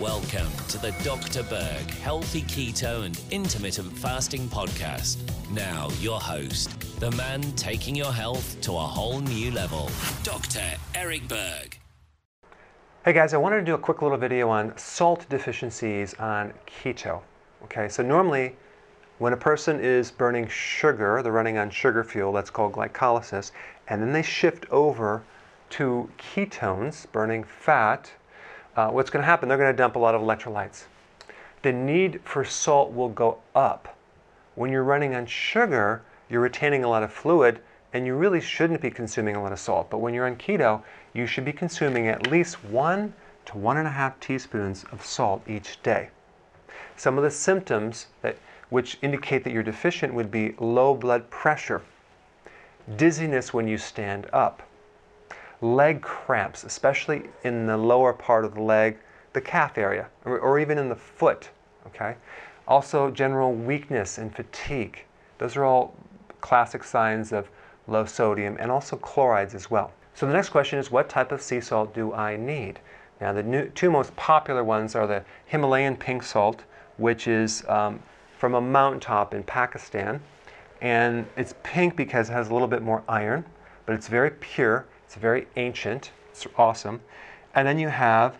Welcome to the Dr. Berg Healthy Keto and Intermittent Fasting Podcast. Now, your host, the man taking your health to a whole new level, Dr. Eric Berg. Hey guys, I wanted to do a quick little video on salt deficiencies on keto. Okay, so normally when a person is burning sugar, they're running on sugar fuel, that's called glycolysis, and then they shift over to ketones, burning fat, uh, what's going to happen? They're going to dump a lot of electrolytes. The need for salt will go up. When you're running on sugar, you're retaining a lot of fluid and you really shouldn't be consuming a lot of salt. But when you're on keto, you should be consuming at least one to one and a half teaspoons of salt each day. Some of the symptoms that which indicate that you're deficient would be low blood pressure, dizziness when you stand up, leg cramps, especially in the lower part of the leg, the calf area, or, or even in the foot. Okay. Also, general weakness and fatigue. Those are all classic signs of low sodium and also chlorides as well. So the next question is what type of sea salt do I need? Now the new, two most popular ones are the Himalayan pink salt, which is um, from a mountaintop in Pakistan. And it's pink because it has a little bit more iron, but it's very pure it's very ancient. It's awesome. And then you have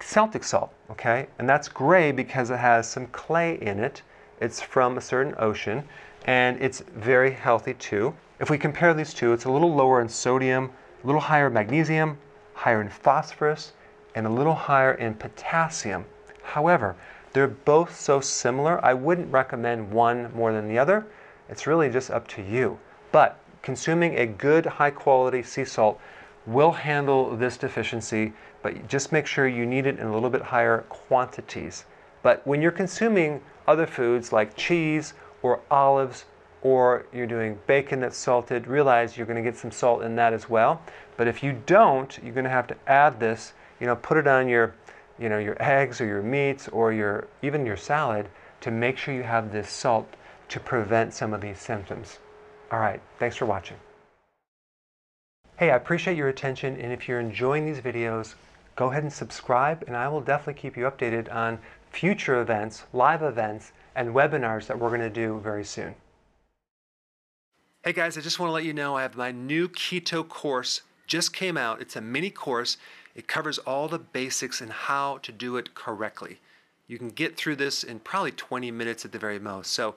Celtic salt, okay? And that's gray because it has some clay in it. It's from a certain ocean and it's very healthy too. If we compare these two, it's a little lower in sodium, a little higher in magnesium, higher in phosphorus, and a little higher in potassium. However, they're both so similar, I wouldn't recommend one more than the other. It's really just up to you. But consuming a good high quality sea salt will handle this deficiency, but just make sure you need it in a little bit higher quantities. But when you're consuming other foods like cheese or olives or you're doing bacon that's salted, realize you're going to get some salt in that as well. But if you don't, you're going to have to add this, you know, put it on your, you know, your eggs or your meats or your even your salad to make sure you have this salt to prevent some of these symptoms. All right, thanks for watching. Hey, I appreciate your attention, and if you're enjoying these videos, go ahead and subscribe, and I will definitely keep you updated on future events, live events, and webinars that we're going to do very soon. Hey guys, I just want to let you know I have my new keto course just came out. It's a mini course. It covers all the basics and how to do it correctly. You can get through this in probably 20 minutes at the very most. So